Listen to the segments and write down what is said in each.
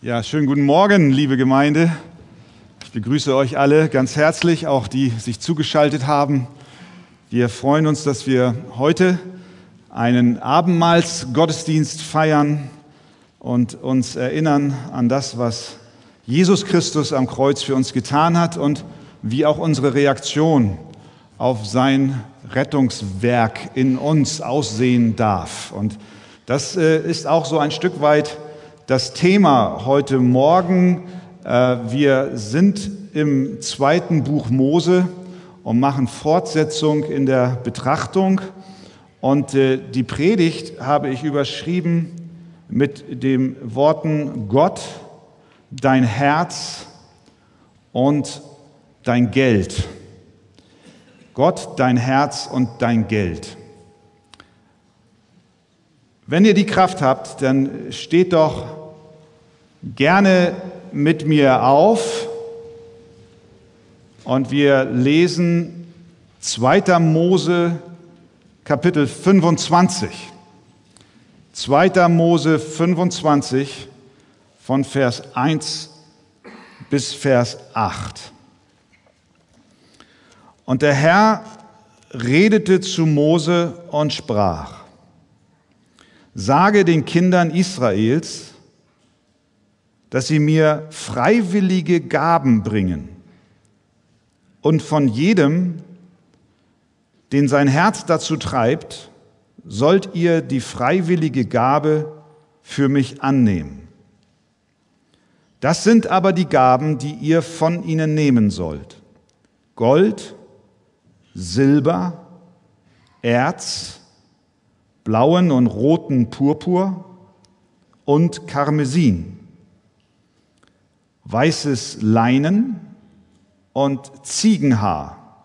Ja, schönen guten Morgen, liebe Gemeinde. Ich begrüße euch alle ganz herzlich, auch die sich zugeschaltet haben. Wir freuen uns, dass wir heute einen Abendmahlsgottesdienst feiern und uns erinnern an das, was Jesus Christus am Kreuz für uns getan hat und wie auch unsere Reaktion auf sein Rettungswerk in uns aussehen darf. Und das äh, ist auch so ein Stück weit das Thema heute Morgen. Äh, wir sind im zweiten Buch Mose und machen Fortsetzung in der Betrachtung. Und äh, die Predigt habe ich überschrieben mit den Worten Gott, dein Herz und dein Geld. Gott, dein Herz und dein Geld. Wenn ihr die Kraft habt, dann steht doch gerne mit mir auf und wir lesen 2. Mose Kapitel 25. 2. Mose 25 von Vers 1 bis Vers 8. Und der Herr redete zu Mose und sprach, sage den Kindern Israels, dass sie mir freiwillige Gaben bringen und von jedem, den sein Herz dazu treibt, sollt ihr die freiwillige Gabe für mich annehmen. Das sind aber die Gaben, die ihr von ihnen nehmen sollt. Gold, Silber, Erz, blauen und roten Purpur und Karmesin weißes Leinen und Ziegenhaar,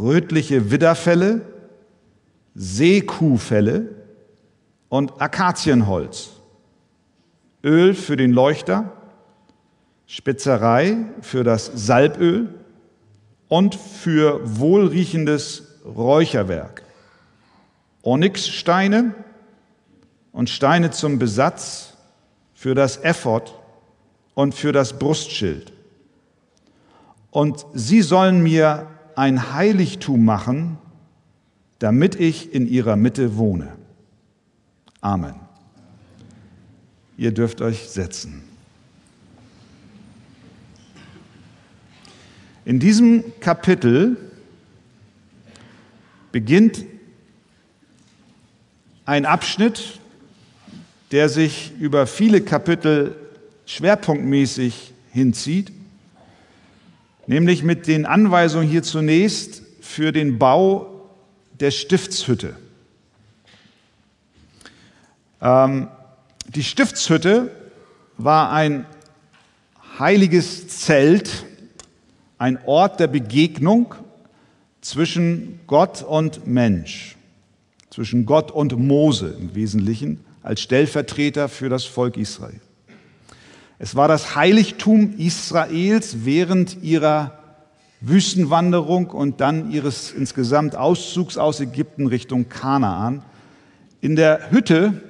rötliche Widderfelle, Seekuhfelle und Akazienholz, Öl für den Leuchter, Spezerei für das Salböl und für wohlriechendes Räucherwerk, Onyxsteine und Steine zum Besatz für das Ephod und für das Brustschild. Und sie sollen mir ein Heiligtum machen, damit ich in ihrer Mitte wohne. Amen. Ihr dürft euch setzen. In diesem Kapitel beginnt ein Abschnitt, der sich über viele Kapitel schwerpunktmäßig hinzieht, nämlich mit den Anweisungen hier zunächst für den Bau der Stiftshütte. Ähm, die Stiftshütte war ein heiliges Zelt, ein Ort der Begegnung zwischen Gott und Mensch, zwischen Gott und Mose im Wesentlichen als Stellvertreter für das Volk Israel. Es war das Heiligtum Israels während ihrer Wüstenwanderung und dann ihres insgesamt Auszugs aus Ägypten Richtung Kanaan. In der Hütte,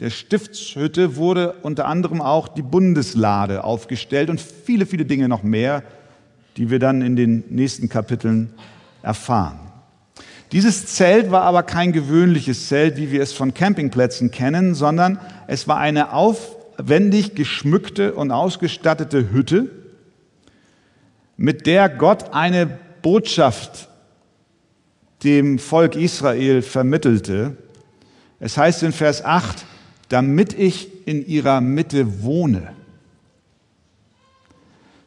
der Stiftshütte, wurde unter anderem auch die Bundeslade aufgestellt und viele, viele Dinge noch mehr, die wir dann in den nächsten Kapiteln erfahren. Dieses Zelt war aber kein gewöhnliches Zelt, wie wir es von Campingplätzen kennen, sondern es war eine auf aufwendig geschmückte und ausgestattete Hütte, mit der Gott eine Botschaft dem Volk Israel vermittelte. Es heißt in Vers 8, damit ich in ihrer Mitte wohne.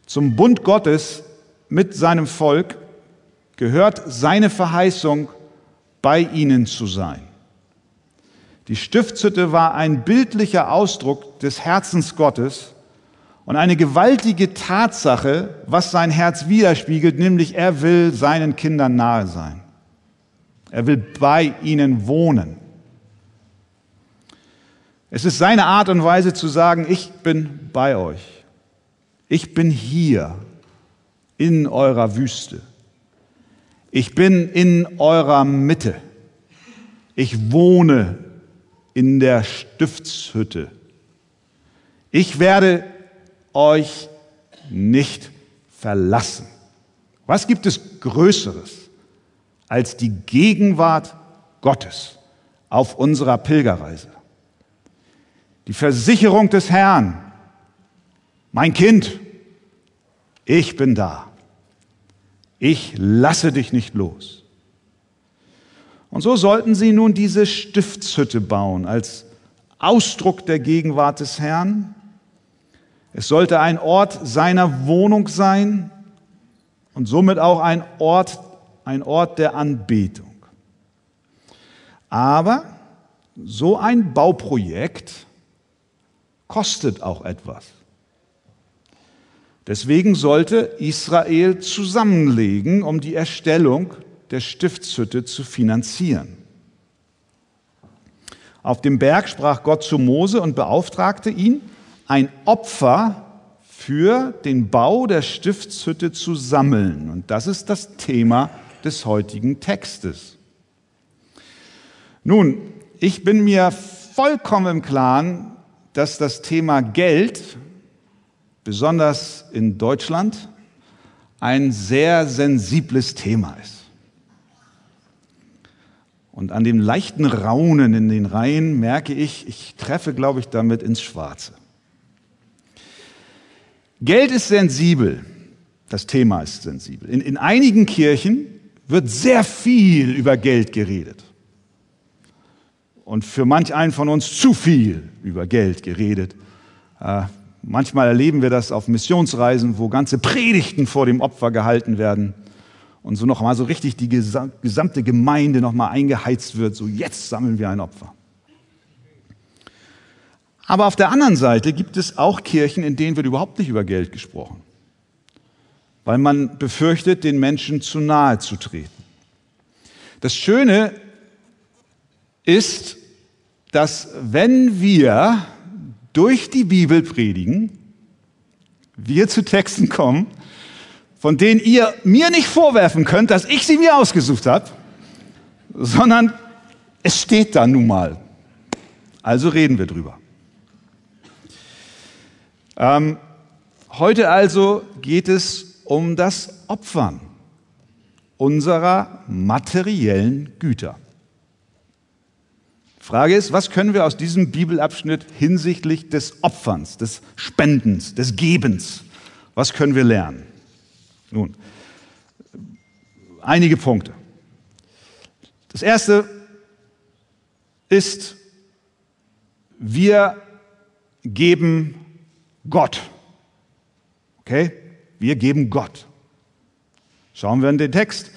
Zum Bund Gottes mit seinem Volk gehört seine Verheißung, bei ihnen zu sein. Die Stiftshütte war ein bildlicher Ausdruck des Herzens Gottes und eine gewaltige Tatsache, was sein Herz widerspiegelt, nämlich er will seinen Kindern nahe sein. Er will bei ihnen wohnen. Es ist seine Art und Weise zu sagen, ich bin bei euch. Ich bin hier in eurer Wüste. Ich bin in eurer Mitte. Ich wohne in der Stiftshütte. Ich werde euch nicht verlassen. Was gibt es Größeres als die Gegenwart Gottes auf unserer Pilgerreise? Die Versicherung des Herrn, mein Kind, ich bin da. Ich lasse dich nicht los. Und so sollten sie nun diese Stiftshütte bauen als Ausdruck der Gegenwart des Herrn. Es sollte ein Ort seiner Wohnung sein und somit auch ein Ort, ein Ort der Anbetung. Aber so ein Bauprojekt kostet auch etwas. Deswegen sollte Israel zusammenlegen, um die Erstellung der Stiftshütte zu finanzieren. Auf dem Berg sprach Gott zu Mose und beauftragte ihn, ein Opfer für den Bau der Stiftshütte zu sammeln. Und das ist das Thema des heutigen Textes. Nun, ich bin mir vollkommen im Klaren, dass das Thema Geld besonders in Deutschland, ein sehr sensibles Thema ist. Und an dem leichten Raunen in den Reihen merke ich, ich treffe, glaube ich, damit ins Schwarze. Geld ist sensibel. Das Thema ist sensibel. In, in einigen Kirchen wird sehr viel über Geld geredet. Und für manch einen von uns zu viel über Geld geredet. Äh, Manchmal erleben wir das auf Missionsreisen, wo ganze Predigten vor dem Opfer gehalten werden und so noch mal so richtig die gesamte Gemeinde noch mal eingeheizt wird, so jetzt sammeln wir ein Opfer. Aber auf der anderen Seite gibt es auch Kirchen, in denen wird überhaupt nicht über Geld gesprochen, weil man befürchtet, den Menschen zu nahe zu treten. Das Schöne ist, dass wenn wir durch die Bibel predigen, wir zu Texten kommen, von denen ihr mir nicht vorwerfen könnt, dass ich sie mir ausgesucht habe, sondern es steht da nun mal. Also reden wir drüber. Ähm, heute also geht es um das Opfern unserer materiellen Güter. Frage ist, was können wir aus diesem Bibelabschnitt hinsichtlich des Opferns, des Spendens, des Gebens, was können wir lernen? Nun, einige Punkte. Das erste ist, wir geben Gott. Okay? Wir geben Gott. Schauen wir in den Text.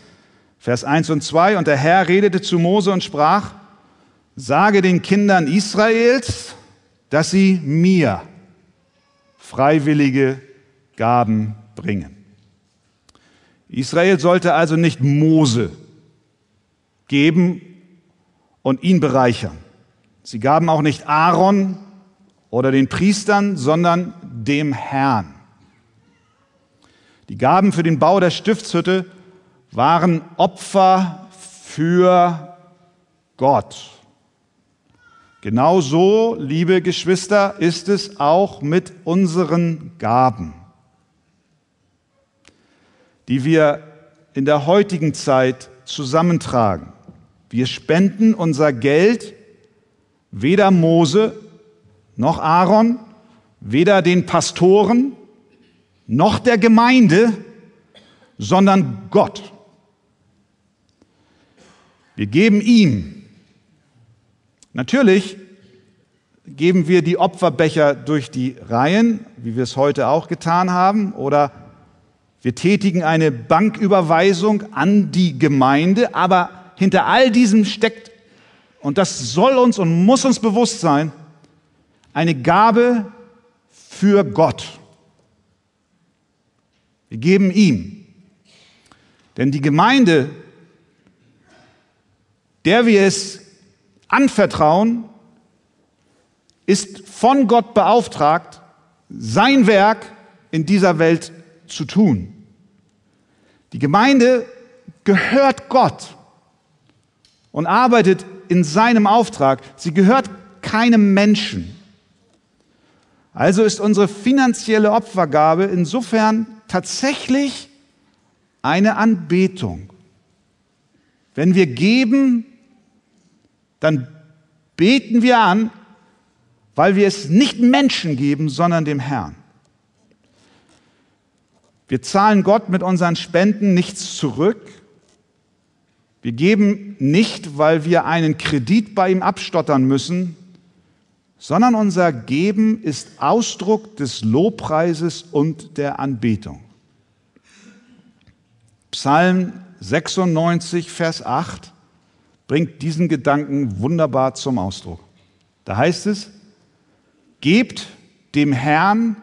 Vers 1 und 2. Und der Herr redete zu Mose und sprach, Sage den Kindern Israels, dass sie mir freiwillige Gaben bringen. Israel sollte also nicht Mose geben und ihn bereichern. Sie gaben auch nicht Aaron oder den Priestern, sondern dem Herrn. Die Gaben für den Bau der Stiftshütte waren Opfer für Gott. Genau so, liebe Geschwister, ist es auch mit unseren Gaben, die wir in der heutigen Zeit zusammentragen. Wir spenden unser Geld weder Mose noch Aaron, weder den Pastoren noch der Gemeinde, sondern Gott. Wir geben ihm Natürlich geben wir die Opferbecher durch die Reihen, wie wir es heute auch getan haben, oder wir tätigen eine Banküberweisung an die Gemeinde, aber hinter all diesem steckt, und das soll uns und muss uns bewusst sein, eine Gabe für Gott. Wir geben ihm. Denn die Gemeinde, der wir es anvertrauen, ist von Gott beauftragt, sein Werk in dieser Welt zu tun. Die Gemeinde gehört Gott und arbeitet in seinem Auftrag. Sie gehört keinem Menschen. Also ist unsere finanzielle Opfergabe insofern tatsächlich eine Anbetung. Wenn wir geben, dann beten wir an, weil wir es nicht Menschen geben, sondern dem Herrn. Wir zahlen Gott mit unseren Spenden nichts zurück. Wir geben nicht, weil wir einen Kredit bei ihm abstottern müssen, sondern unser Geben ist Ausdruck des Lobpreises und der Anbetung. Psalm 96, Vers 8 bringt diesen Gedanken wunderbar zum Ausdruck. Da heißt es, gebt dem Herrn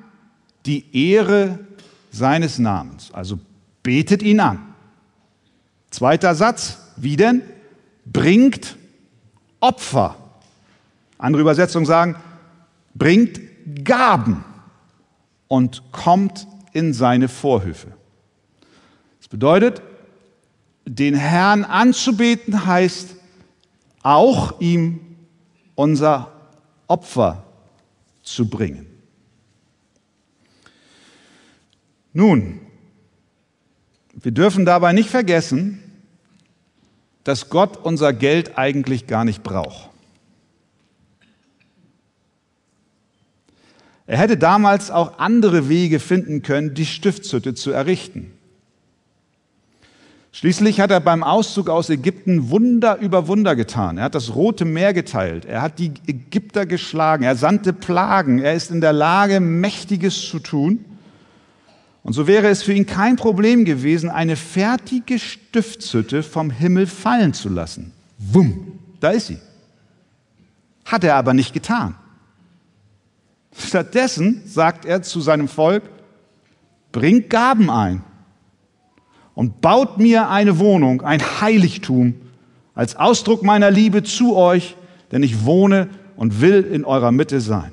die Ehre seines Namens. Also betet ihn an. Zweiter Satz, wie denn? Bringt Opfer. Andere Übersetzungen sagen, bringt Gaben und kommt in seine Vorhöfe. Das bedeutet, den Herrn anzubeten heißt auch ihm unser Opfer zu bringen. Nun, wir dürfen dabei nicht vergessen, dass Gott unser Geld eigentlich gar nicht braucht. Er hätte damals auch andere Wege finden können, die Stiftshütte zu errichten. Schließlich hat er beim Auszug aus Ägypten Wunder über Wunder getan. Er hat das Rote Meer geteilt. Er hat die Ägypter geschlagen. Er sandte Plagen. Er ist in der Lage, Mächtiges zu tun. Und so wäre es für ihn kein Problem gewesen, eine fertige Stiftshütte vom Himmel fallen zu lassen. Wumm, da ist sie. Hat er aber nicht getan. Stattdessen sagt er zu seinem Volk, bringt Gaben ein und baut mir eine Wohnung, ein Heiligtum, als Ausdruck meiner Liebe zu euch, denn ich wohne und will in eurer Mitte sein.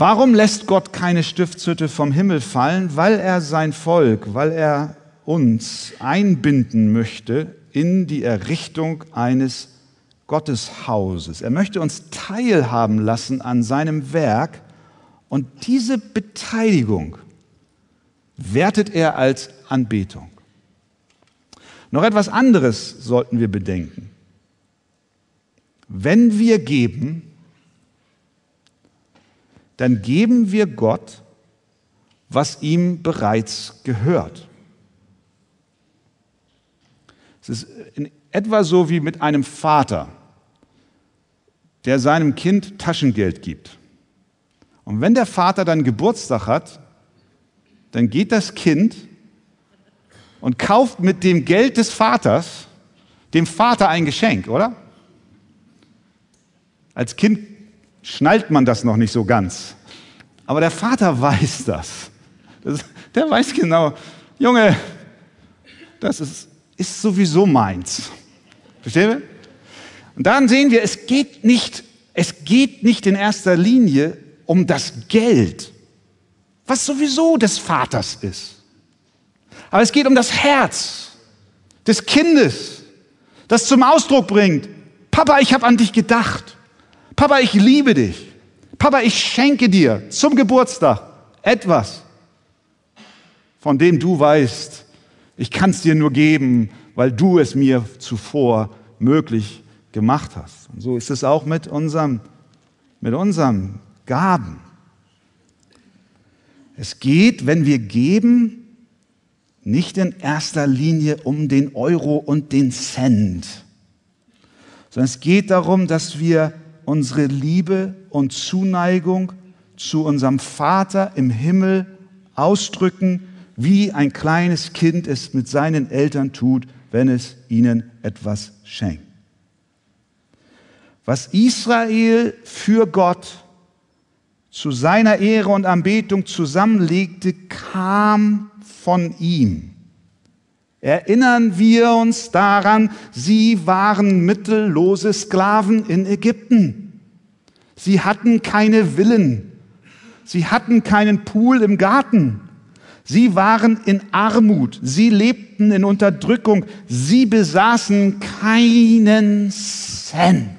Warum lässt Gott keine Stiftshütte vom Himmel fallen? Weil er sein Volk, weil er uns einbinden möchte in die Errichtung eines Gotteshauses. Er möchte uns teilhaben lassen an seinem Werk und diese Beteiligung wertet er als Anbetung. Noch etwas anderes sollten wir bedenken. Wenn wir geben, dann geben wir Gott, was ihm bereits gehört. Es ist in etwa so wie mit einem Vater, der seinem Kind Taschengeld gibt. Und wenn der Vater dann Geburtstag hat, dann geht das Kind und kauft mit dem Geld des Vaters dem Vater ein Geschenk, oder? Als Kind schnallt man das noch nicht so ganz. Aber der Vater weiß das. der weiß genau, Junge, das ist, ist sowieso meins. Verstehen wir? Und dann sehen wir, es geht nicht, es geht nicht in erster Linie um das Geld, was sowieso des Vaters ist. Aber es geht um das Herz des Kindes, das zum Ausdruck bringt, Papa, ich habe an dich gedacht. Papa, ich liebe dich. Papa, ich schenke dir zum Geburtstag etwas, von dem du weißt, ich kann es dir nur geben, weil du es mir zuvor möglich gemacht hast. Und so ist es auch mit unserem, mit unserem Gaben. Es geht, wenn wir geben, nicht in erster Linie um den Euro und den Cent, sondern es geht darum, dass wir unsere Liebe und Zuneigung zu unserem Vater im Himmel ausdrücken, wie ein kleines Kind es mit seinen Eltern tut, wenn es ihnen etwas schenkt. Was Israel für Gott zu seiner Ehre und Anbetung zusammenlegte, kam von ihm. Erinnern wir uns daran, sie waren mittellose Sklaven in Ägypten. Sie hatten keine Villen. Sie hatten keinen Pool im Garten. Sie waren in Armut. Sie lebten in Unterdrückung. Sie besaßen keinen Cent.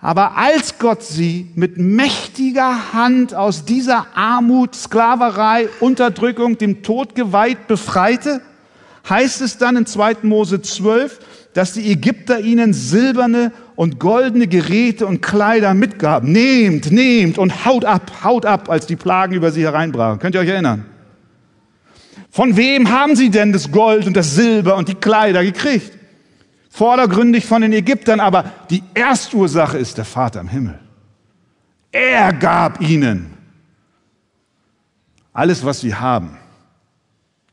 Aber als Gott sie mit mächtiger Hand aus dieser Armut, Sklaverei, Unterdrückung, dem Tod geweiht befreite, heißt es dann in 2. Mose 12, dass die Ägypter ihnen silberne und goldene Geräte und Kleider mitgaben. Nehmt, nehmt und haut ab, haut ab, als die Plagen über sie hereinbrachen. Könnt ihr euch erinnern? Von wem haben sie denn das Gold und das Silber und die Kleider gekriegt? Vordergründig von den Ägyptern, aber die Erstursache ist der Vater im Himmel. Er gab ihnen. Alles, was sie haben,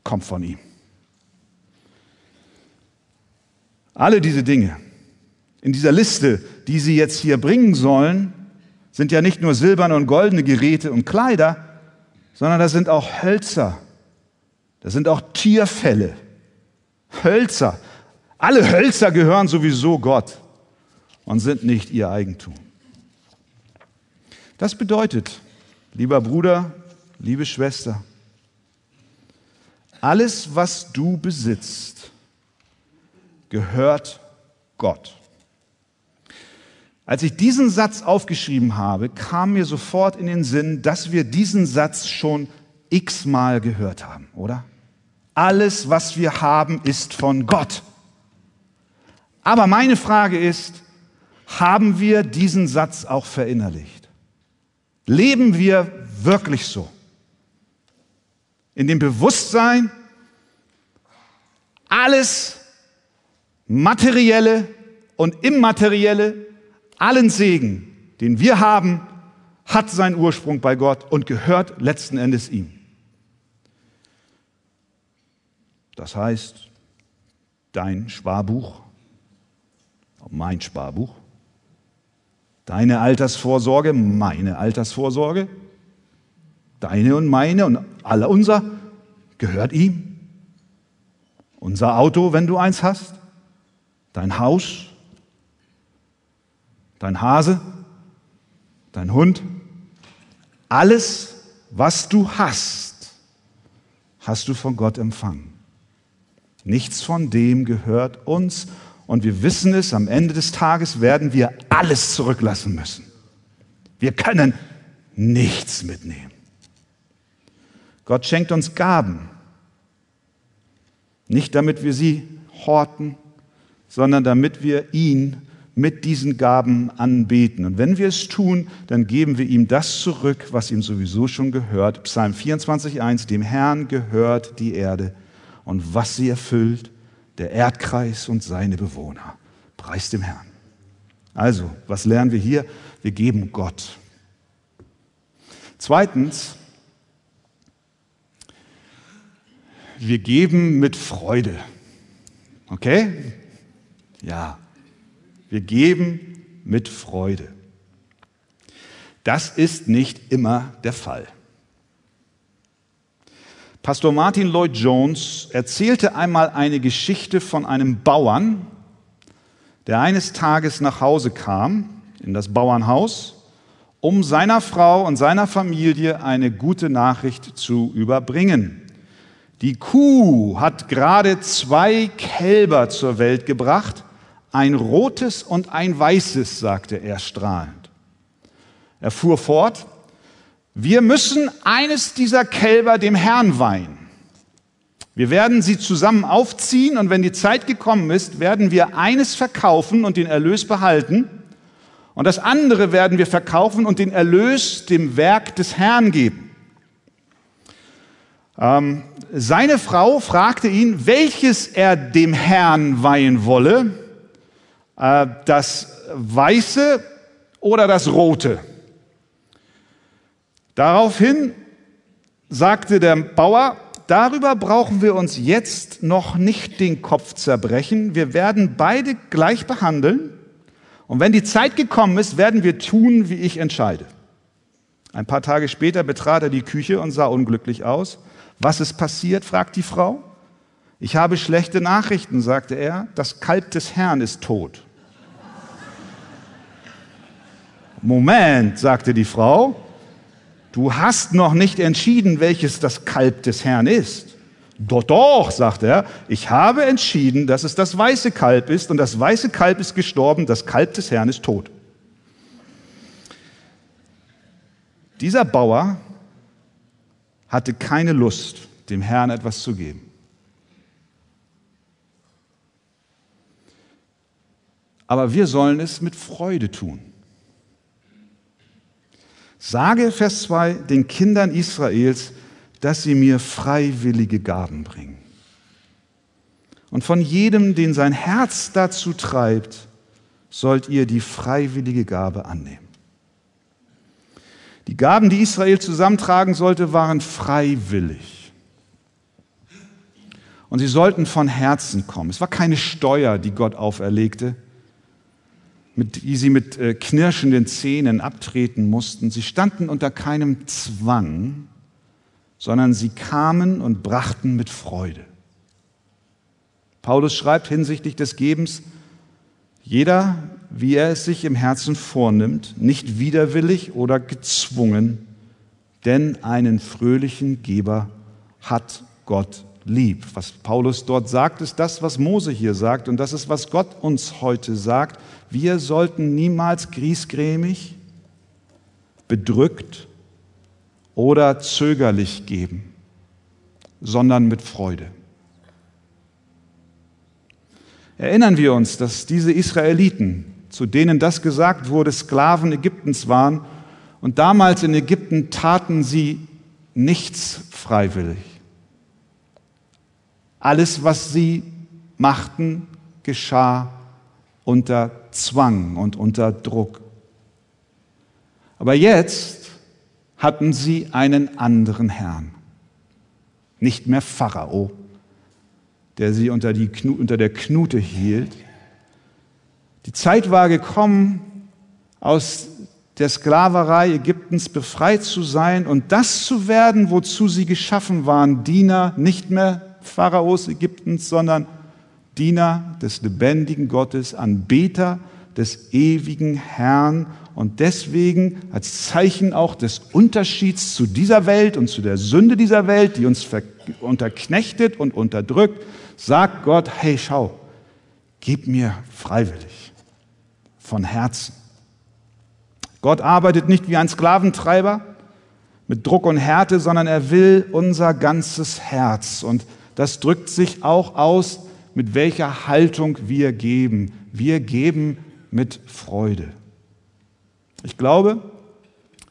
kommt von ihm. Alle diese Dinge in dieser Liste, die Sie jetzt hier bringen sollen, sind ja nicht nur silberne und goldene Geräte und Kleider, sondern da sind auch Hölzer, da sind auch Tierfälle, Hölzer. Alle Hölzer gehören sowieso Gott und sind nicht ihr Eigentum. Das bedeutet, lieber Bruder, liebe Schwester, alles, was du besitzt, gehört Gott. Als ich diesen Satz aufgeschrieben habe, kam mir sofort in den Sinn, dass wir diesen Satz schon x-mal gehört haben, oder? Alles, was wir haben, ist von Gott. Aber meine Frage ist, haben wir diesen Satz auch verinnerlicht? Leben wir wirklich so? In dem Bewusstsein, alles materielle und immaterielle, allen Segen, den wir haben, hat seinen Ursprung bei Gott und gehört letzten Endes ihm. Das heißt, dein Sparbuch, mein Sparbuch, deine Altersvorsorge, meine Altersvorsorge, deine und meine und alle unser gehört ihm. Unser Auto, wenn du eins hast, dein Haus, dein Hase, dein Hund, alles, was du hast, hast du von Gott empfangen. Nichts von dem gehört uns und wir wissen es, am Ende des Tages werden wir alles zurücklassen müssen. Wir können nichts mitnehmen. Gott schenkt uns Gaben, nicht damit wir sie horten, sondern damit wir ihn mit diesen Gaben anbeten. Und wenn wir es tun, dann geben wir ihm das zurück, was ihm sowieso schon gehört. Psalm 24.1, dem Herrn gehört die Erde und was sie erfüllt, der Erdkreis und seine Bewohner. Preis dem Herrn. Also, was lernen wir hier? Wir geben Gott. Zweitens, wir geben mit Freude. Okay? Ja, wir geben mit Freude. Das ist nicht immer der Fall. Pastor Martin Lloyd Jones erzählte einmal eine Geschichte von einem Bauern, der eines Tages nach Hause kam, in das Bauernhaus, um seiner Frau und seiner Familie eine gute Nachricht zu überbringen. Die Kuh hat gerade zwei Kälber zur Welt gebracht ein rotes und ein weißes, sagte er strahlend. Er fuhr fort, wir müssen eines dieser Kälber dem Herrn weihen. Wir werden sie zusammen aufziehen und wenn die Zeit gekommen ist, werden wir eines verkaufen und den Erlös behalten und das andere werden wir verkaufen und den Erlös dem Werk des Herrn geben. Ähm, seine Frau fragte ihn, welches er dem Herrn weihen wolle. Äh, das Weiße oder das Rote. Daraufhin sagte der Bauer, darüber brauchen wir uns jetzt noch nicht den Kopf zerbrechen. Wir werden beide gleich behandeln. Und wenn die Zeit gekommen ist, werden wir tun, wie ich entscheide. Ein paar Tage später betrat er die Küche und sah unglücklich aus. Was ist passiert? fragt die Frau. Ich habe schlechte Nachrichten, sagte er. Das Kalb des Herrn ist tot. Moment, sagte die Frau, du hast noch nicht entschieden, welches das Kalb des Herrn ist. Doch, doch, sagt er, ich habe entschieden, dass es das weiße Kalb ist und das weiße Kalb ist gestorben, das Kalb des Herrn ist tot. Dieser Bauer hatte keine Lust, dem Herrn etwas zu geben. Aber wir sollen es mit Freude tun. Sage, Vers 2, den Kindern Israels, dass sie mir freiwillige Gaben bringen. Und von jedem, den sein Herz dazu treibt, sollt ihr die freiwillige Gabe annehmen. Die Gaben, die Israel zusammentragen sollte, waren freiwillig. Und sie sollten von Herzen kommen. Es war keine Steuer, die Gott auferlegte, mit, die sie mit äh, knirschenden Zähnen abtreten mussten. Sie standen unter keinem Zwang, sondern sie kamen und brachten mit Freude. Paulus schreibt hinsichtlich des Gebens, jeder, wie er es sich im Herzen vornimmt, nicht widerwillig oder gezwungen, denn einen fröhlichen Geber hat Gott lieb. Was Paulus dort sagt, ist das, was Mose hier sagt und das ist, was Gott uns heute sagt. Wir sollten niemals griesgrämig, bedrückt oder zögerlich geben, sondern mit Freude. Erinnern wir uns, dass diese Israeliten, zu denen das gesagt wurde, Sklaven Ägyptens waren und damals in Ägypten taten sie nichts freiwillig. Alles, was sie machten, geschah unter Zwang und unter Druck. Aber jetzt hatten sie einen anderen Herrn, nicht mehr Pharao, der sie unter, die, unter der Knute hielt. Die Zeit war gekommen, aus der Sklaverei Ägyptens befreit zu sein und das zu werden, wozu sie geschaffen waren, Diener nicht mehr Pharaos Ägyptens, sondern Diener des lebendigen Gottes, Anbeter des ewigen Herrn und deswegen als Zeichen auch des Unterschieds zu dieser Welt und zu der Sünde dieser Welt, die uns unterknechtet und unterdrückt, sagt Gott, hey, schau, gib mir freiwillig, von Herzen. Gott arbeitet nicht wie ein Sklaventreiber mit Druck und Härte, sondern er will unser ganzes Herz. Und das drückt sich auch aus, mit welcher Haltung wir geben. Wir geben mit Freude. Ich glaube,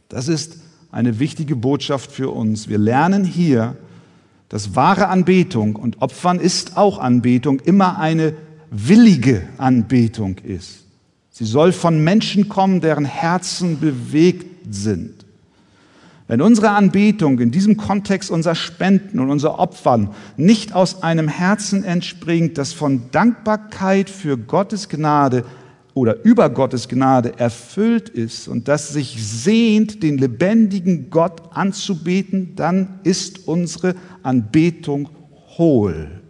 das ist eine wichtige Botschaft für uns. Wir lernen hier, dass wahre Anbetung und Opfern ist auch Anbetung immer eine willige Anbetung ist. Sie soll von Menschen kommen, deren Herzen bewegt sind. Wenn unsere Anbetung in diesem Kontext unser Spenden und unser Opfern nicht aus einem Herzen entspringt, das von Dankbarkeit für Gottes Gnade oder über Gottes Gnade erfüllt ist und das sich sehnt, den lebendigen Gott anzubeten, dann ist unsere Anbetung hohl.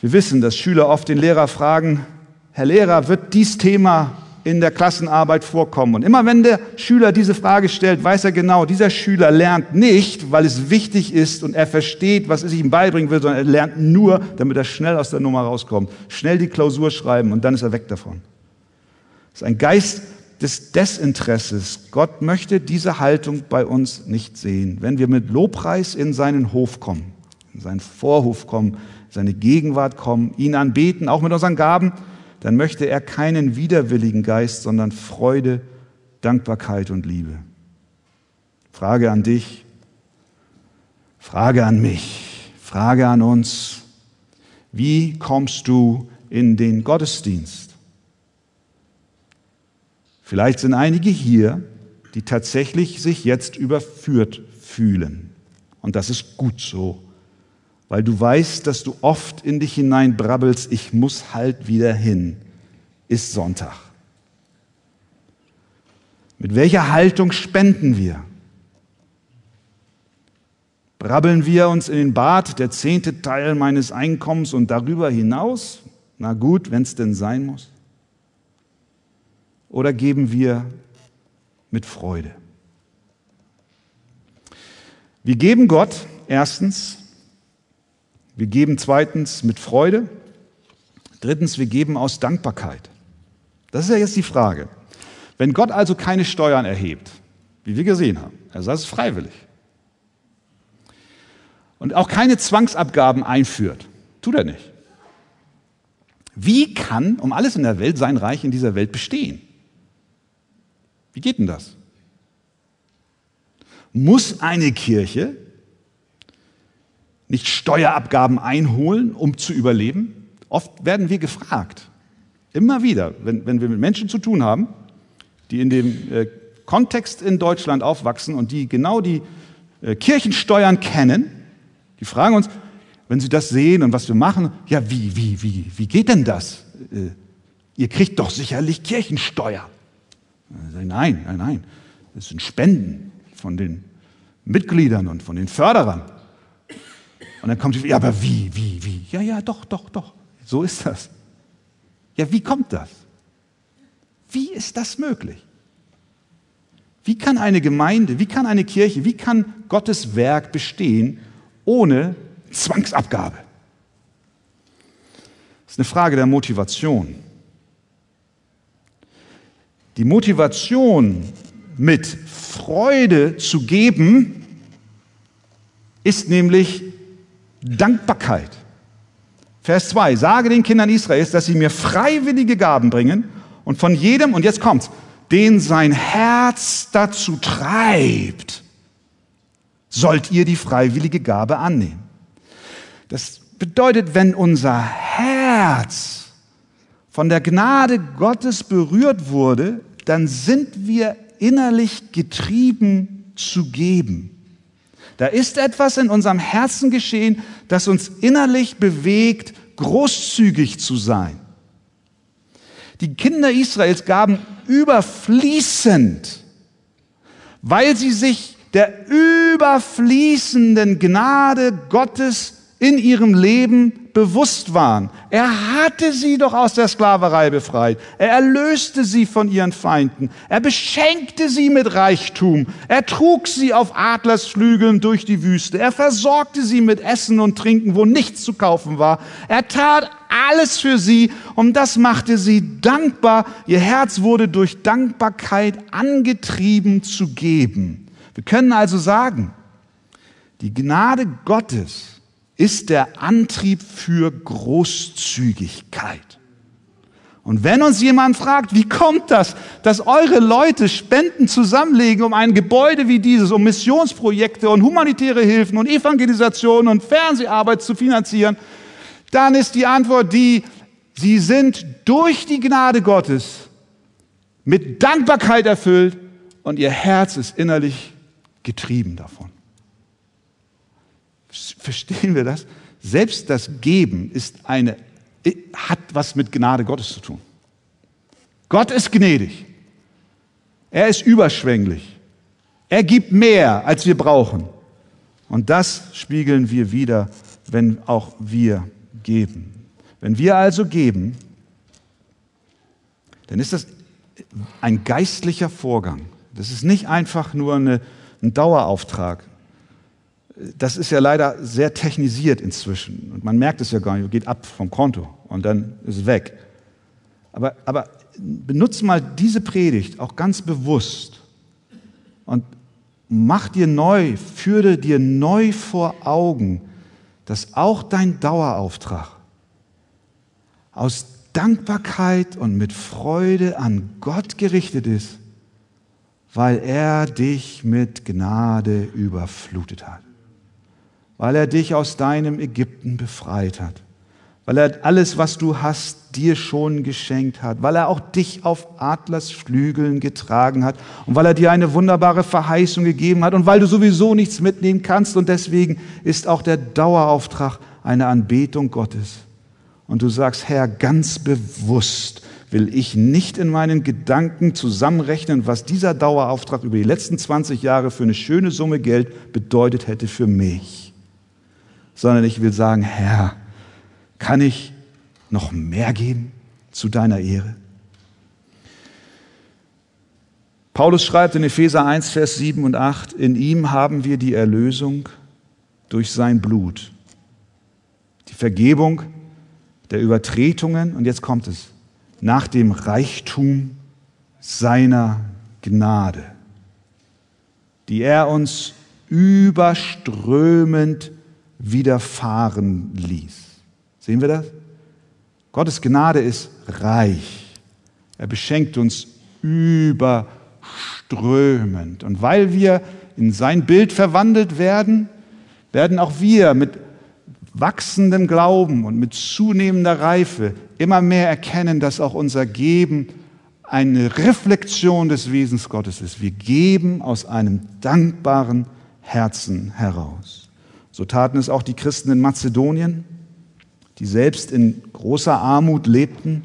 Wir wissen, dass Schüler oft den Lehrer fragen, Herr Lehrer, wird dies Thema in der Klassenarbeit vorkommen. Und immer wenn der Schüler diese Frage stellt, weiß er genau, dieser Schüler lernt nicht, weil es wichtig ist und er versteht, was es ihm beibringen will, sondern er lernt nur, damit er schnell aus der Nummer rauskommt. Schnell die Klausur schreiben und dann ist er weg davon. Das ist ein Geist des Desinteresses. Gott möchte diese Haltung bei uns nicht sehen. Wenn wir mit Lobpreis in seinen Hof kommen, in seinen Vorhof kommen, in seine Gegenwart kommen, ihn anbeten, auch mit unseren Gaben, dann möchte er keinen widerwilligen Geist, sondern Freude, Dankbarkeit und Liebe. Frage an dich, Frage an mich, Frage an uns. Wie kommst du in den Gottesdienst? Vielleicht sind einige hier, die tatsächlich sich jetzt überführt fühlen. Und das ist gut so weil du weißt, dass du oft in dich hinein brabbelst, ich muss halt wieder hin, ist Sonntag. Mit welcher Haltung spenden wir? Brabbeln wir uns in den Bart, der zehnte Teil meines Einkommens und darüber hinaus? Na gut, wenn es denn sein muss. Oder geben wir mit Freude? Wir geben Gott erstens wir geben zweitens mit Freude. Drittens, wir geben aus Dankbarkeit. Das ist ja jetzt die Frage. Wenn Gott also keine Steuern erhebt, wie wir gesehen haben, er sagt es freiwillig, und auch keine Zwangsabgaben einführt, tut er nicht. Wie kann um alles in der Welt sein Reich in dieser Welt bestehen? Wie geht denn das? Muss eine Kirche nicht Steuerabgaben einholen, um zu überleben? Oft werden wir gefragt, immer wieder, wenn, wenn wir mit Menschen zu tun haben, die in dem äh, Kontext in Deutschland aufwachsen und die genau die äh, Kirchensteuern kennen, die fragen uns, wenn sie das sehen und was wir machen, ja, wie, wie, wie, wie geht denn das? Äh, ihr kriegt doch sicherlich Kirchensteuer. Nein, nein, nein. Das sind Spenden von den Mitgliedern und von den Förderern. Und dann kommt sie, ja, aber wie, wie, wie? Ja, ja, doch, doch, doch. So ist das. Ja, wie kommt das? Wie ist das möglich? Wie kann eine Gemeinde, wie kann eine Kirche, wie kann Gottes Werk bestehen ohne Zwangsabgabe? Das ist eine Frage der Motivation. Die Motivation, mit Freude zu geben, ist nämlich Dankbarkeit. Vers 2, sage den Kindern Israels, dass sie mir freiwillige Gaben bringen und von jedem, und jetzt kommt's, den sein Herz dazu treibt, sollt ihr die freiwillige Gabe annehmen. Das bedeutet, wenn unser Herz von der Gnade Gottes berührt wurde, dann sind wir innerlich getrieben zu geben. Da ist etwas in unserem Herzen geschehen, das uns innerlich bewegt, großzügig zu sein. Die Kinder Israels gaben überfließend, weil sie sich der überfließenden Gnade Gottes in ihrem Leben bewusst waren. Er hatte sie doch aus der Sklaverei befreit. Er erlöste sie von ihren Feinden. Er beschenkte sie mit Reichtum. Er trug sie auf Adlersflügeln durch die Wüste. Er versorgte sie mit Essen und Trinken, wo nichts zu kaufen war. Er tat alles für sie und das machte sie dankbar. Ihr Herz wurde durch Dankbarkeit angetrieben zu geben. Wir können also sagen, die Gnade Gottes ist der Antrieb für Großzügigkeit. Und wenn uns jemand fragt, wie kommt das, dass eure Leute Spenden zusammenlegen, um ein Gebäude wie dieses, um Missionsprojekte und humanitäre Hilfen und Evangelisation und Fernseharbeit zu finanzieren, dann ist die Antwort die, sie sind durch die Gnade Gottes mit Dankbarkeit erfüllt und ihr Herz ist innerlich getrieben davon. Verstehen wir das? Selbst das Geben ist eine, hat was mit Gnade Gottes zu tun. Gott ist gnädig. Er ist überschwänglich. Er gibt mehr, als wir brauchen. Und das spiegeln wir wieder, wenn auch wir geben. Wenn wir also geben, dann ist das ein geistlicher Vorgang. Das ist nicht einfach nur eine, ein Dauerauftrag, das ist ja leider sehr technisiert inzwischen. Und man merkt es ja gar nicht, geht ab vom Konto und dann ist es weg. Aber, aber benutze mal diese Predigt auch ganz bewusst und mach dir neu, führe dir neu vor Augen, dass auch dein Dauerauftrag aus Dankbarkeit und mit Freude an Gott gerichtet ist, weil er dich mit Gnade überflutet hat weil er dich aus deinem Ägypten befreit hat, weil er alles, was du hast, dir schon geschenkt hat, weil er auch dich auf Adlers Flügeln getragen hat und weil er dir eine wunderbare Verheißung gegeben hat und weil du sowieso nichts mitnehmen kannst und deswegen ist auch der Dauerauftrag eine Anbetung Gottes. Und du sagst, Herr, ganz bewusst will ich nicht in meinen Gedanken zusammenrechnen, was dieser Dauerauftrag über die letzten 20 Jahre für eine schöne Summe Geld bedeutet hätte für mich sondern ich will sagen, Herr, kann ich noch mehr geben zu deiner Ehre? Paulus schreibt in Epheser 1, Vers 7 und 8, in ihm haben wir die Erlösung durch sein Blut, die Vergebung der Übertretungen, und jetzt kommt es, nach dem Reichtum seiner Gnade, die er uns überströmend widerfahren ließ. Sehen wir das? Gottes Gnade ist reich. Er beschenkt uns überströmend. Und weil wir in sein Bild verwandelt werden, werden auch wir mit wachsendem Glauben und mit zunehmender Reife immer mehr erkennen, dass auch unser Geben eine Reflexion des Wesens Gottes ist. Wir geben aus einem dankbaren Herzen heraus. So taten es auch die Christen in Mazedonien, die selbst in großer Armut lebten.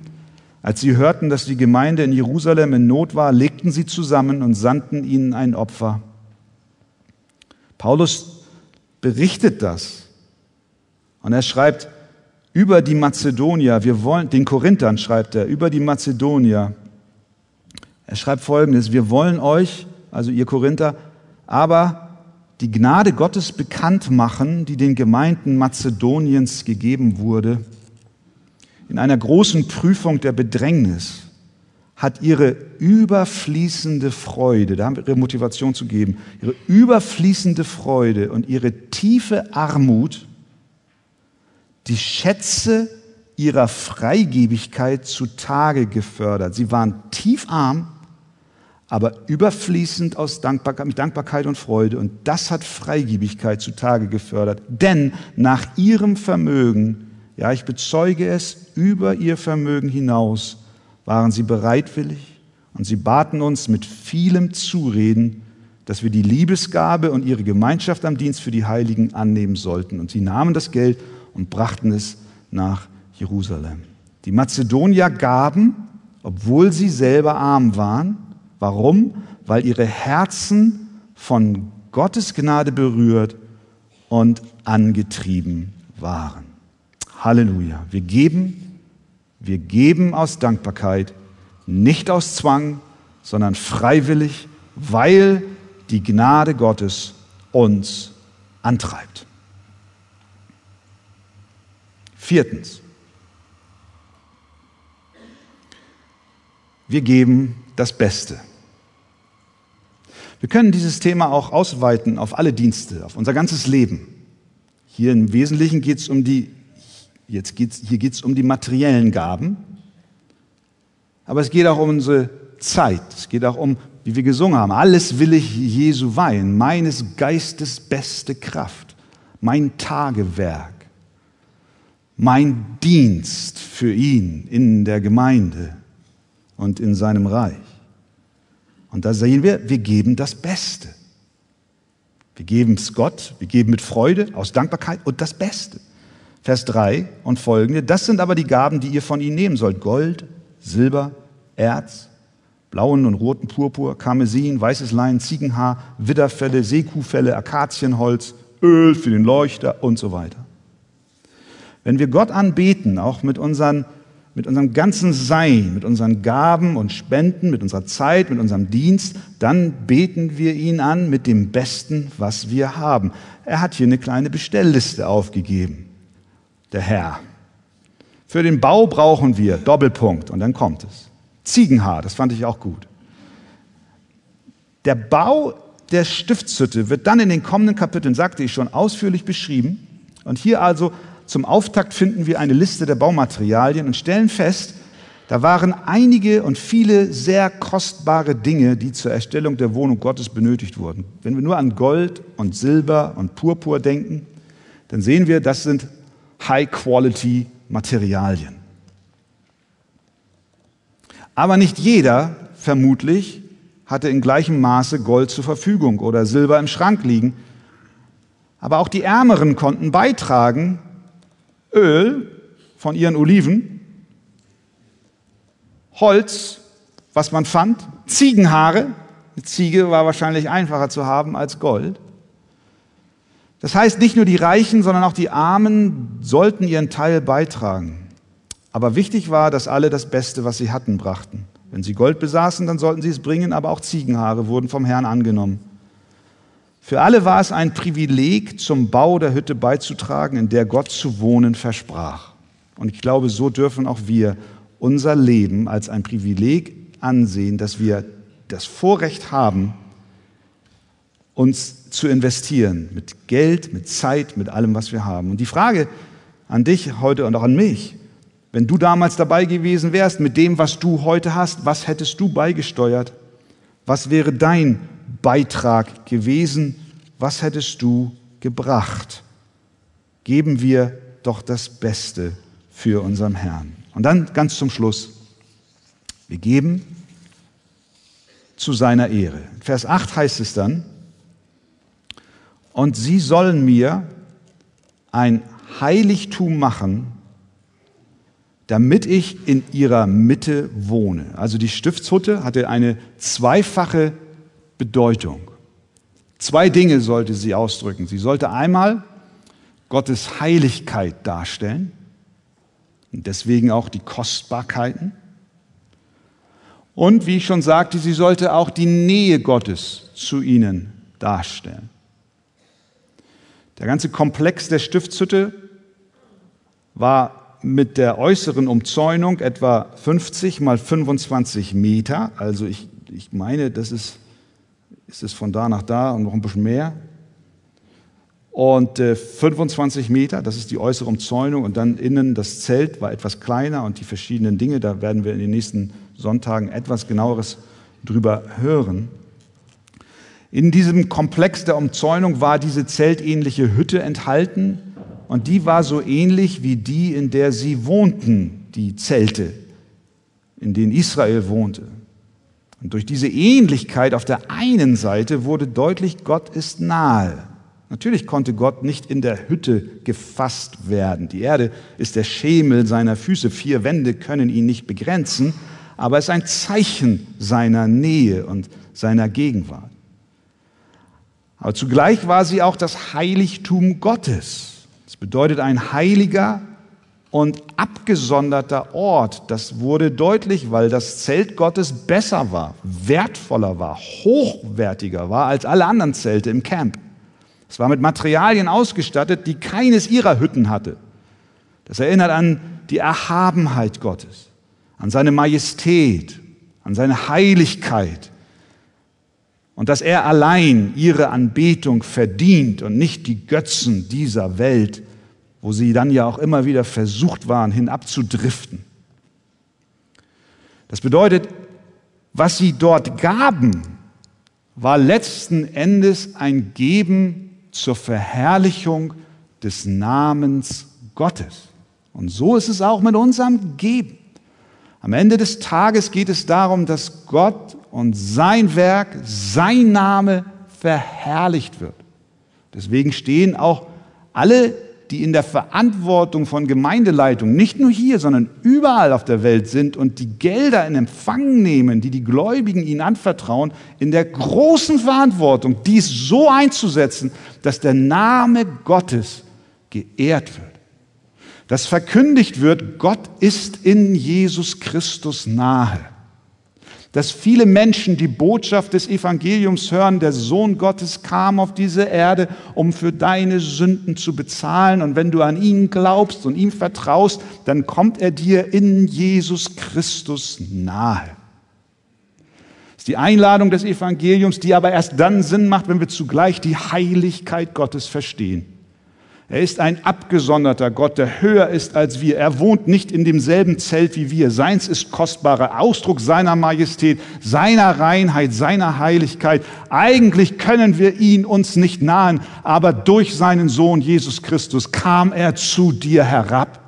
Als sie hörten, dass die Gemeinde in Jerusalem in Not war, legten sie zusammen und sandten ihnen ein Opfer. Paulus berichtet das. Und er schreibt über die Mazedonier, wir wollen, den Korinthern schreibt er, über die Mazedonier. Er schreibt folgendes, wir wollen euch, also ihr Korinther, aber die Gnade Gottes bekannt machen, die den Gemeinden Mazedoniens gegeben wurde. In einer großen Prüfung der Bedrängnis hat ihre überfließende Freude, da haben wir ihre Motivation zu geben, ihre überfließende Freude und ihre tiefe Armut die Schätze ihrer Freigebigkeit zutage gefördert. Sie waren tief arm, aber überfließend aus Dankbarkeit, mit Dankbarkeit und Freude. Und das hat Freigebigkeit zutage gefördert. Denn nach ihrem Vermögen, ja, ich bezeuge es, über ihr Vermögen hinaus, waren sie bereitwillig und sie baten uns mit vielem Zureden, dass wir die Liebesgabe und ihre Gemeinschaft am Dienst für die Heiligen annehmen sollten. Und sie nahmen das Geld und brachten es nach Jerusalem. Die Mazedonier gaben, obwohl sie selber arm waren, Warum? Weil ihre Herzen von Gottes Gnade berührt und angetrieben waren. Halleluja. Wir geben, wir geben aus Dankbarkeit, nicht aus Zwang, sondern freiwillig, weil die Gnade Gottes uns antreibt. Viertens. Wir geben das Beste. Wir können dieses Thema auch ausweiten auf alle Dienste, auf unser ganzes Leben. Hier im Wesentlichen geht es um die, jetzt geht's, hier geht es um die materiellen Gaben, aber es geht auch um unsere Zeit. Es geht auch um, wie wir gesungen haben, alles will ich Jesu weihen, meines Geistes beste Kraft, mein Tagewerk, mein Dienst für ihn in der Gemeinde und in seinem Reich. Und da sehen wir, wir geben das Beste. Wir geben es Gott, wir geben mit Freude, aus Dankbarkeit und das Beste. Vers 3 und folgende, das sind aber die Gaben, die ihr von ihnen nehmen sollt. Gold, Silber, Erz, blauen und roten Purpur, Karmesin, weißes Lein, Ziegenhaar, Widderfelle, Seekuhfelle, Akazienholz, Öl für den Leuchter und so weiter. Wenn wir Gott anbeten, auch mit unseren mit unserem ganzen Sein, mit unseren Gaben und Spenden, mit unserer Zeit, mit unserem Dienst, dann beten wir ihn an mit dem Besten, was wir haben. Er hat hier eine kleine Bestellliste aufgegeben, der Herr. Für den Bau brauchen wir Doppelpunkt und dann kommt es. Ziegenhaar, das fand ich auch gut. Der Bau der Stiftshütte wird dann in den kommenden Kapiteln, sagte ich schon, ausführlich beschrieben. Und hier also zum Auftakt finden wir eine Liste der Baumaterialien und stellen fest, da waren einige und viele sehr kostbare Dinge, die zur Erstellung der Wohnung Gottes benötigt wurden. Wenn wir nur an Gold und Silber und Purpur denken, dann sehen wir, das sind High-Quality-Materialien. Aber nicht jeder, vermutlich, hatte in gleichem Maße Gold zur Verfügung oder Silber im Schrank liegen. Aber auch die Ärmeren konnten beitragen, Öl von ihren Oliven, Holz, was man fand, Ziegenhaare, eine Ziege war wahrscheinlich einfacher zu haben als Gold. Das heißt, nicht nur die Reichen, sondern auch die Armen sollten ihren Teil beitragen. Aber wichtig war, dass alle das Beste, was sie hatten, brachten. Wenn sie Gold besaßen, dann sollten sie es bringen, aber auch Ziegenhaare wurden vom Herrn angenommen. Für alle war es ein Privileg, zum Bau der Hütte beizutragen, in der Gott zu wohnen versprach. Und ich glaube, so dürfen auch wir unser Leben als ein Privileg ansehen, dass wir das Vorrecht haben, uns zu investieren mit Geld, mit Zeit, mit allem, was wir haben. Und die Frage an dich heute und auch an mich, wenn du damals dabei gewesen wärst mit dem, was du heute hast, was hättest du beigesteuert? Was wäre dein Beitrag gewesen? Was hättest du gebracht? Geben wir doch das Beste für unseren Herrn. Und dann ganz zum Schluss. Wir geben zu seiner Ehre. Vers 8 heißt es dann, und sie sollen mir ein Heiligtum machen, damit ich in ihrer Mitte wohne. Also die Stiftshutte hatte eine zweifache Bedeutung. Zwei Dinge sollte sie ausdrücken. Sie sollte einmal Gottes Heiligkeit darstellen und deswegen auch die Kostbarkeiten. Und wie ich schon sagte, sie sollte auch die Nähe Gottes zu ihnen darstellen. Der ganze Komplex der Stiftshütte war mit der äußeren Umzäunung etwa 50 mal 25 Meter. Also ich, ich meine, das ist, ist es von da nach da und noch ein bisschen mehr. Und äh, 25 Meter, das ist die äußere Umzäunung. Und dann innen das Zelt war etwas kleiner und die verschiedenen Dinge, da werden wir in den nächsten Sonntagen etwas genaueres drüber hören. In diesem Komplex der Umzäunung war diese zeltähnliche Hütte enthalten und die war so ähnlich wie die, in der sie wohnten, die Zelte, in denen Israel wohnte. Und durch diese Ähnlichkeit auf der einen Seite wurde deutlich, Gott ist nahe. Natürlich konnte Gott nicht in der Hütte gefasst werden. Die Erde ist der Schemel seiner Füße. Vier Wände können ihn nicht begrenzen, aber es ist ein Zeichen seiner Nähe und seiner Gegenwart. Aber zugleich war sie auch das Heiligtum Gottes. Das bedeutet ein heiliger und abgesonderter Ort. Das wurde deutlich, weil das Zelt Gottes besser war, wertvoller war, hochwertiger war als alle anderen Zelte im Camp. Es war mit Materialien ausgestattet, die keines ihrer Hütten hatte. Das erinnert an die Erhabenheit Gottes, an seine Majestät, an seine Heiligkeit, und dass er allein ihre Anbetung verdient und nicht die Götzen dieser Welt, wo sie dann ja auch immer wieder versucht waren, hinabzudriften. Das bedeutet, was sie dort gaben, war letzten Endes ein Geben zur Verherrlichung des Namens Gottes. Und so ist es auch mit unserem Geben. Am Ende des Tages geht es darum, dass Gott und sein Werk, sein Name verherrlicht wird. Deswegen stehen auch alle, die in der Verantwortung von Gemeindeleitung, nicht nur hier, sondern überall auf der Welt sind und die Gelder in Empfang nehmen, die die Gläubigen ihnen anvertrauen, in der großen Verantwortung, dies so einzusetzen, dass der Name Gottes geehrt wird dass verkündigt wird, Gott ist in Jesus Christus nahe. Dass viele Menschen die Botschaft des Evangeliums hören, der Sohn Gottes kam auf diese Erde, um für deine Sünden zu bezahlen. Und wenn du an ihn glaubst und ihm vertraust, dann kommt er dir in Jesus Christus nahe. Das ist die Einladung des Evangeliums, die aber erst dann Sinn macht, wenn wir zugleich die Heiligkeit Gottes verstehen. Er ist ein abgesonderter Gott, der höher ist als wir. Er wohnt nicht in demselben Zelt wie wir. Seins ist kostbarer Ausdruck seiner Majestät, seiner Reinheit, seiner Heiligkeit. Eigentlich können wir ihn uns nicht nahen, aber durch seinen Sohn Jesus Christus kam er zu dir herab.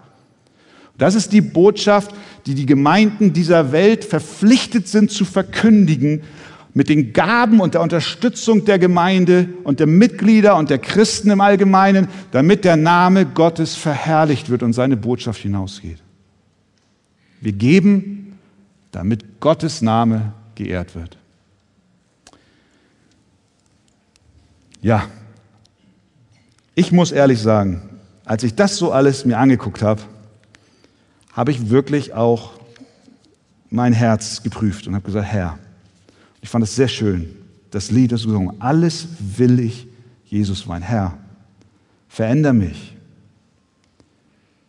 Das ist die Botschaft, die die Gemeinden dieser Welt verpflichtet sind zu verkündigen, mit den Gaben und der Unterstützung der Gemeinde und der Mitglieder und der Christen im Allgemeinen, damit der Name Gottes verherrlicht wird und seine Botschaft hinausgeht. Wir geben, damit Gottes Name geehrt wird. Ja, ich muss ehrlich sagen, als ich das so alles mir angeguckt habe, habe ich wirklich auch mein Herz geprüft und habe gesagt, Herr, ich fand es sehr schön, das Lied, das gesungen. Alles will ich, Jesus, mein Herr. Veränder mich.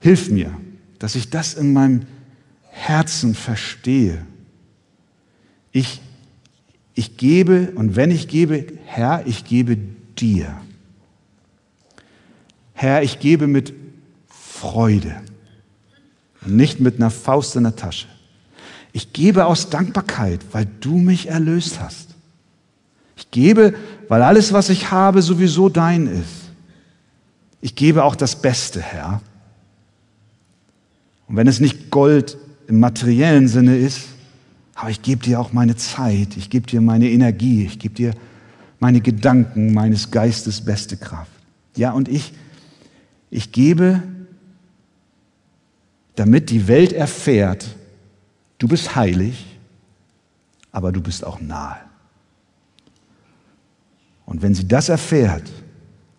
Hilf mir, dass ich das in meinem Herzen verstehe. Ich, ich gebe und wenn ich gebe, Herr, ich gebe dir. Herr, ich gebe mit Freude nicht mit einer Faust in der Tasche. Ich gebe aus Dankbarkeit, weil du mich erlöst hast. Ich gebe, weil alles, was ich habe, sowieso dein ist. Ich gebe auch das Beste, Herr. Und wenn es nicht Gold im materiellen Sinne ist, aber ich gebe dir auch meine Zeit, ich gebe dir meine Energie, ich gebe dir meine Gedanken, meines Geistes beste Kraft. Ja, und ich, ich gebe, damit die Welt erfährt, du bist heilig, aber du bist auch nahe. Und wenn sie das erfährt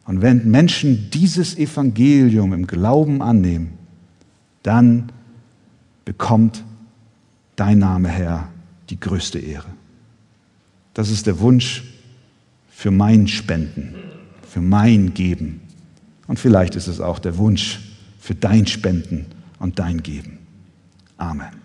und wenn Menschen dieses Evangelium im Glauben annehmen, dann bekommt dein Name, Herr, die größte Ehre. Das ist der Wunsch für mein Spenden, für mein Geben. Und vielleicht ist es auch der Wunsch für dein Spenden und dein Geben. Amen.